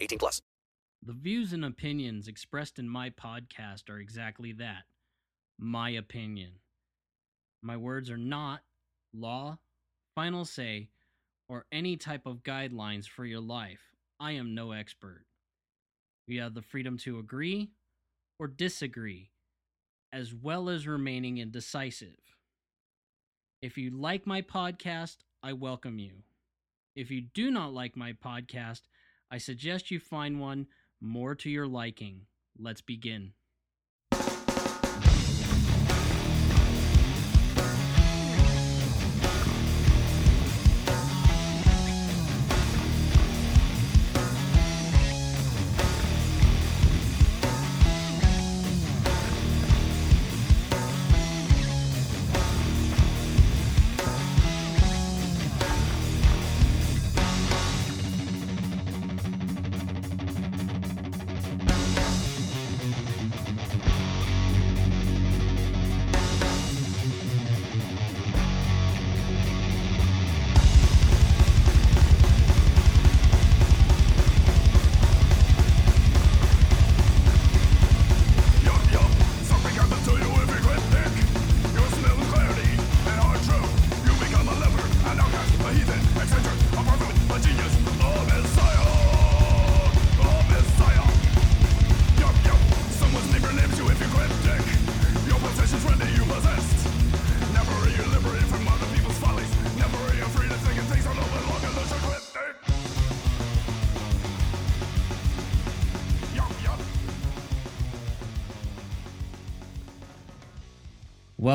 18 plus. The views and opinions expressed in my podcast are exactly that. My opinion. My words are not law, final say, or any type of guidelines for your life. I am no expert. You have the freedom to agree or disagree as well as remaining indecisive. If you like my podcast, I welcome you. If you do not like my podcast, I suggest you find one more to your liking. Let's begin.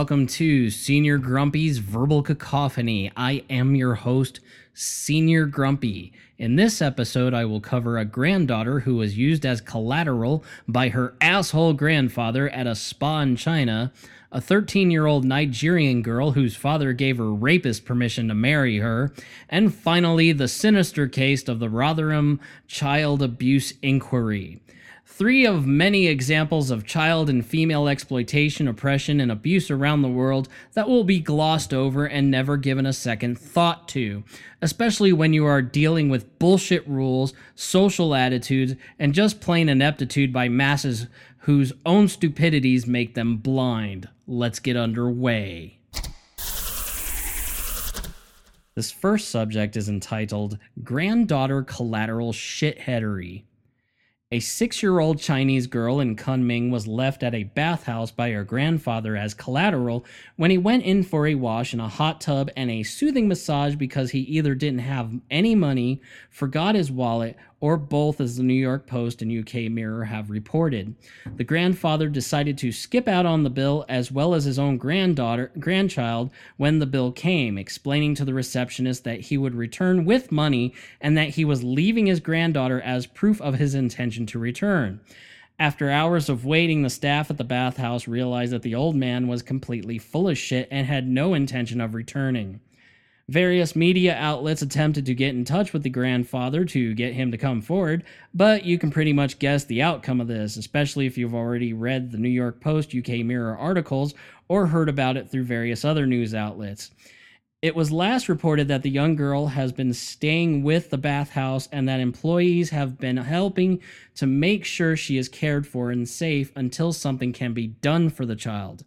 Welcome to Senior Grumpy's Verbal Cacophony. I am your host, Senior Grumpy. In this episode, I will cover a granddaughter who was used as collateral by her asshole grandfather at a spa in China, a 13 year old Nigerian girl whose father gave her rapist permission to marry her, and finally, the sinister case of the Rotherham Child Abuse Inquiry. Three of many examples of child and female exploitation, oppression, and abuse around the world that will be glossed over and never given a second thought to, especially when you are dealing with bullshit rules, social attitudes, and just plain ineptitude by masses whose own stupidities make them blind. Let's get underway. This first subject is entitled Granddaughter Collateral Shitheadery. A six year old Chinese girl in Kunming was left at a bathhouse by her grandfather as collateral when he went in for a wash in a hot tub and a soothing massage because he either didn't have any money, forgot his wallet, or both, as the New York Post and UK Mirror have reported. The grandfather decided to skip out on the bill as well as his own granddaughter, grandchild when the bill came, explaining to the receptionist that he would return with money and that he was leaving his granddaughter as proof of his intention to return. After hours of waiting, the staff at the bathhouse realized that the old man was completely full of shit and had no intention of returning. Various media outlets attempted to get in touch with the grandfather to get him to come forward, but you can pretty much guess the outcome of this, especially if you've already read the New York Post, UK Mirror articles, or heard about it through various other news outlets. It was last reported that the young girl has been staying with the bathhouse and that employees have been helping to make sure she is cared for and safe until something can be done for the child.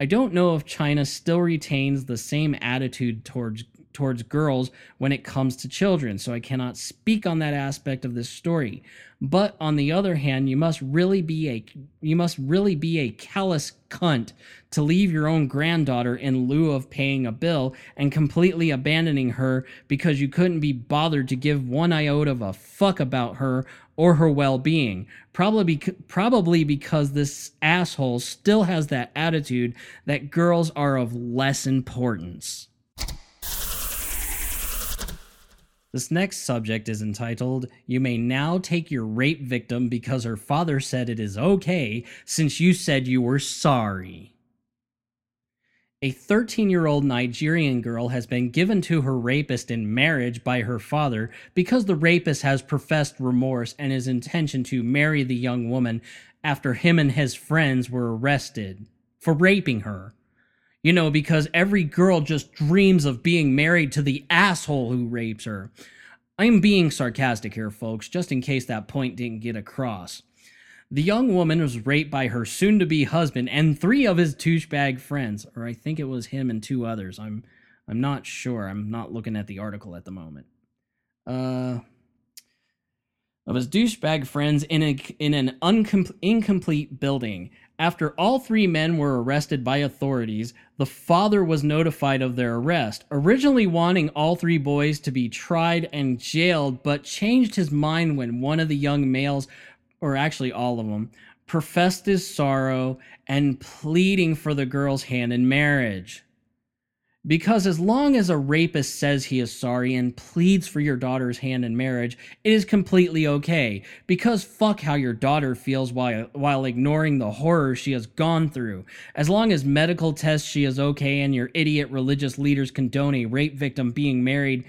I don't know if China still retains the same attitude towards towards girls when it comes to children, so I cannot speak on that aspect of this story. But on the other hand, you must really be a you must really be a callous cunt to leave your own granddaughter in lieu of paying a bill and completely abandoning her because you couldn't be bothered to give one iota of a fuck about her or her well-being. Probably probably because this asshole still has that attitude that girls are of less importance. This next subject is entitled You May Now Take Your Rape Victim Because Her Father Said It Is Okay Since You Said You Were Sorry. A 13 year old Nigerian girl has been given to her rapist in marriage by her father because the rapist has professed remorse and his intention to marry the young woman after him and his friends were arrested for raping her. You know, because every girl just dreams of being married to the asshole who rapes her. I'm being sarcastic here, folks, just in case that point didn't get across. The young woman was raped by her soon to be husband and three of his douchebag friends, or I think it was him and two others. I'm I'm not sure. I'm not looking at the article at the moment. Uh of his douchebag friends in a in an uncom- incomplete building. After all three men were arrested by authorities, the father was notified of their arrest, originally wanting all three boys to be tried and jailed, but changed his mind when one of the young males or actually all of them, professed his sorrow and pleading for the girl's hand in marriage. Because as long as a rapist says he is sorry and pleads for your daughter's hand in marriage, it is completely okay. Because fuck how your daughter feels while while ignoring the horror she has gone through. As long as medical tests she is okay and your idiot religious leaders condone a rape victim being married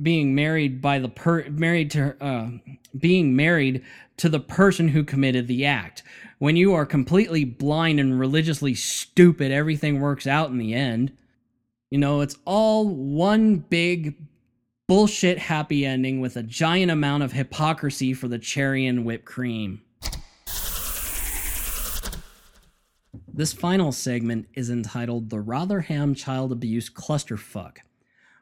being married by the per married to uh, being married to the person who committed the act. When you are completely blind and religiously stupid, everything works out in the end. You know, it's all one big bullshit happy ending with a giant amount of hypocrisy for the cherry and whipped cream. This final segment is entitled The Rotherham Child Abuse Clusterfuck.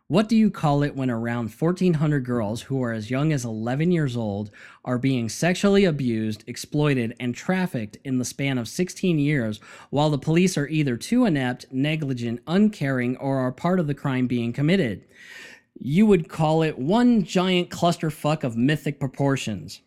What do you call it when around 1,400 girls who are as young as 11 years old are being sexually abused, exploited, and trafficked in the span of 16 years while the police are either too inept, negligent, uncaring, or are part of the crime being committed? You would call it one giant clusterfuck of mythic proportions.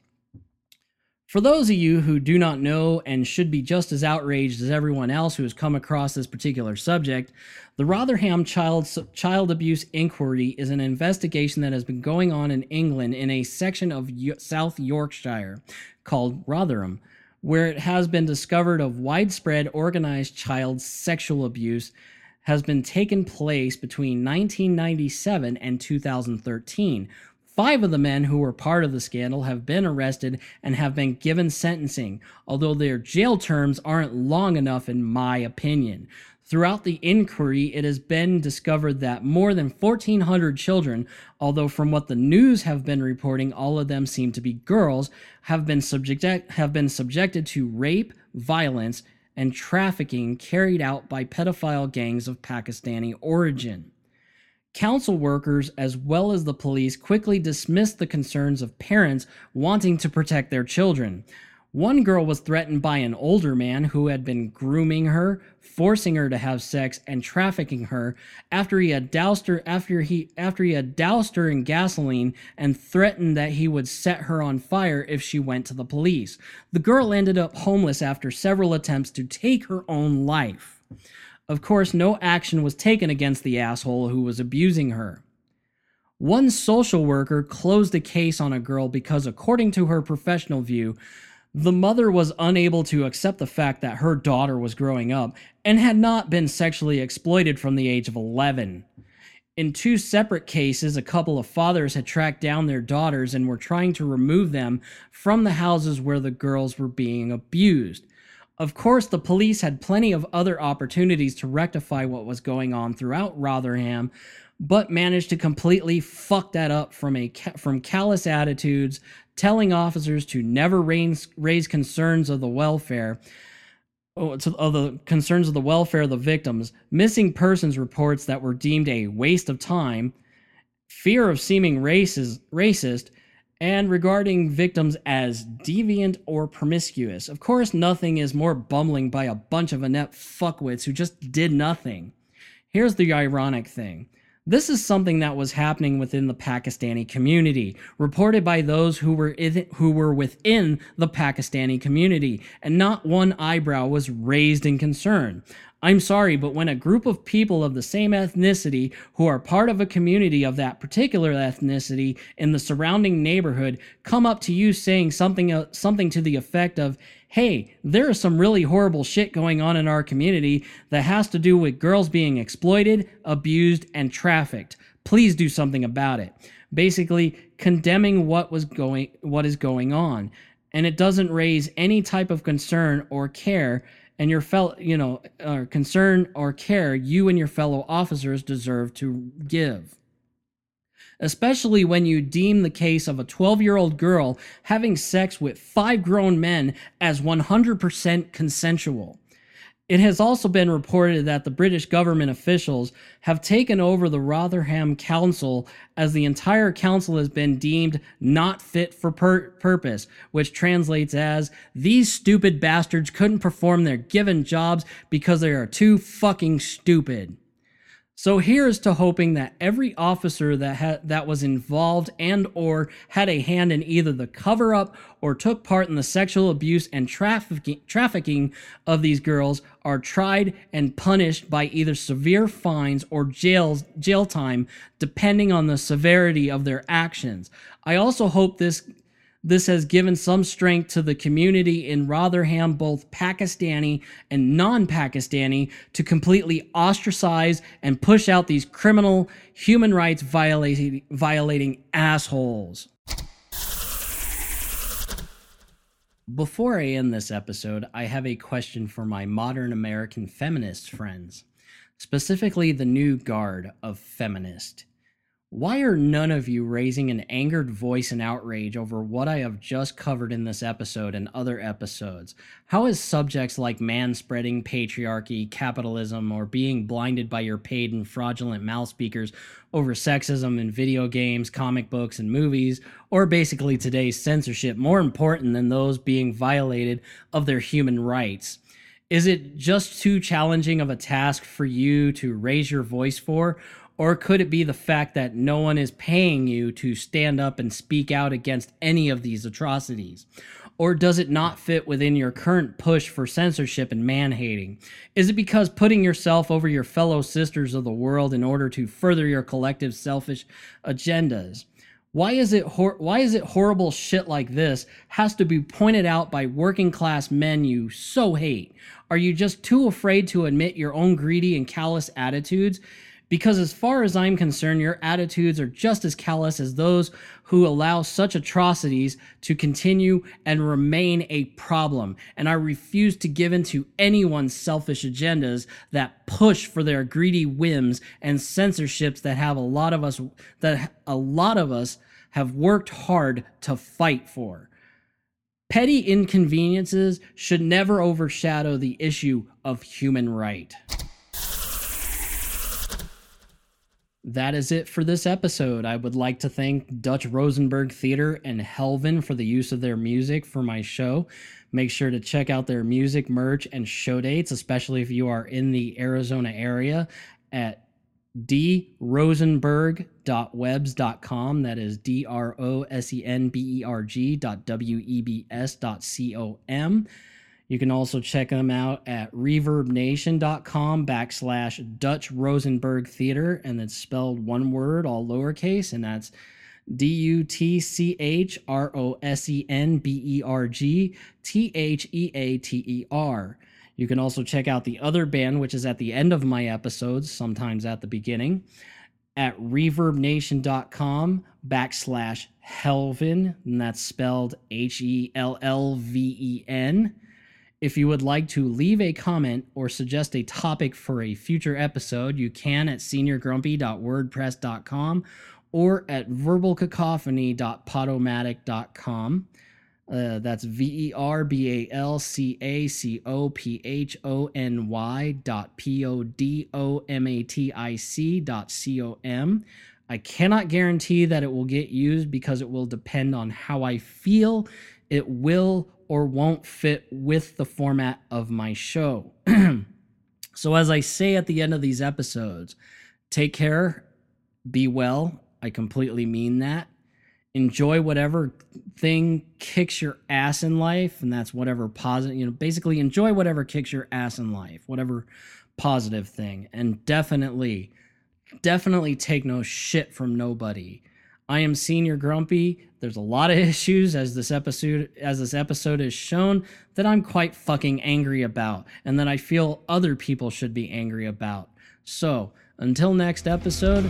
For those of you who do not know and should be just as outraged as everyone else who has come across this particular subject, the Rotherham Child, Child Abuse Inquiry is an investigation that has been going on in England in a section of South Yorkshire called Rotherham, where it has been discovered of widespread organized child sexual abuse has been taken place between 1997 and 2013 Five of the men who were part of the scandal have been arrested and have been given sentencing, although their jail terms aren't long enough, in my opinion. Throughout the inquiry, it has been discovered that more than 1,400 children, although from what the news have been reporting, all of them seem to be girls, have been, subject, have been subjected to rape, violence, and trafficking carried out by pedophile gangs of Pakistani origin. Council workers, as well as the police, quickly dismissed the concerns of parents wanting to protect their children. One girl was threatened by an older man who had been grooming her, forcing her to have sex, and trafficking her after he had doused her after he after he had doused her in gasoline and threatened that he would set her on fire if she went to the police. The girl ended up homeless after several attempts to take her own life. Of course, no action was taken against the asshole who was abusing her. One social worker closed a case on a girl because, according to her professional view, the mother was unable to accept the fact that her daughter was growing up and had not been sexually exploited from the age of 11. In two separate cases, a couple of fathers had tracked down their daughters and were trying to remove them from the houses where the girls were being abused. Of course, the police had plenty of other opportunities to rectify what was going on throughout Rotherham, but managed to completely fuck that up from a from callous attitudes, telling officers to never raise, raise concerns of the welfare oh, of the concerns of the welfare of the victims, missing persons reports that were deemed a waste of time, fear of seeming racist, racist and regarding victims as deviant or promiscuous. Of course, nothing is more bumbling by a bunch of inept fuckwits who just did nothing. Here's the ironic thing. This is something that was happening within the Pakistani community, reported by those who were who were within the Pakistani community, and not one eyebrow was raised in concern. I'm sorry, but when a group of people of the same ethnicity who are part of a community of that particular ethnicity in the surrounding neighborhood come up to you saying something uh, something to the effect of, "Hey, there is some really horrible shit going on in our community that has to do with girls being exploited, abused, and trafficked. Please do something about it." Basically, condemning what was going what is going on and it doesn't raise any type of concern or care and your fellow, you know, or concern or care you and your fellow officers deserve to give. Especially when you deem the case of a 12 year old girl having sex with five grown men as 100% consensual. It has also been reported that the British government officials have taken over the Rotherham Council as the entire council has been deemed not fit for pur- purpose, which translates as these stupid bastards couldn't perform their given jobs because they are too fucking stupid. So here's to hoping that every officer that ha- that was involved and or had a hand in either the cover up or took part in the sexual abuse and trafficking trafficking of these girls are tried and punished by either severe fines or jails jail time depending on the severity of their actions. I also hope this this has given some strength to the community in Rotherham, both Pakistani and non Pakistani, to completely ostracize and push out these criminal, human rights violating, violating assholes. Before I end this episode, I have a question for my modern American feminist friends, specifically the new guard of feminist. Why are none of you raising an angered voice in outrage over what I have just covered in this episode and other episodes? How is subjects like man spreading, patriarchy, capitalism, or being blinded by your paid and fraudulent mouth speakers over sexism in video games, comic books, and movies, or basically today's censorship more important than those being violated of their human rights? Is it just too challenging of a task for you to raise your voice for? Or could it be the fact that no one is paying you to stand up and speak out against any of these atrocities? Or does it not fit within your current push for censorship and man hating? Is it because putting yourself over your fellow sisters of the world in order to further your collective selfish agendas? Why is it hor- why is it horrible shit like this has to be pointed out by working class men you so hate? Are you just too afraid to admit your own greedy and callous attitudes? Because as far as I'm concerned, your attitudes are just as callous as those who allow such atrocities to continue and remain a problem. And I refuse to give in to anyone's selfish agendas that push for their greedy whims and censorships that have a lot of us that a lot of us have worked hard to fight for. Petty inconveniences should never overshadow the issue of human right. That is it for this episode. I would like to thank Dutch Rosenberg Theater and Hellven for the use of their music for my show. Make sure to check out their music, merch, and show dates, especially if you are in the Arizona area at drosenberg.webs.com. That is D R O S E N B E R G dot W E B S dot. You can also check them out at reverbnation.com backslash Dutch Rosenberg Theater, and it's spelled one word, all lowercase, and that's D U T C H R O S E N B E R G T H E A T E R. You can also check out the other band, which is at the end of my episodes, sometimes at the beginning, at reverbnation.com backslash Hellven, and that's spelled H E L L V E N. If you would like to leave a comment or suggest a topic for a future episode, you can at seniorgrumpy.wordpress.com or at verbalcacophony.podomatic.com. Uh, that's V E R B A L C A C O P H O N Y dot P O D O M A T I C dot C O M. I cannot guarantee that it will get used because it will depend on how I feel it will or won't fit with the format of my show. so, as I say at the end of these episodes, take care, be well. I completely mean that. enjoy whatever thing kicks your ass in life and that's whatever positive you know basically enjoy whatever kicks your ass in life whatever positive thing and definitely definitely take no shit from nobody i am senior grumpy. There's a lot of issues as this episode as this episode is shown that i'm quite fucking angry about and that i feel other people should be angry about. So until next episode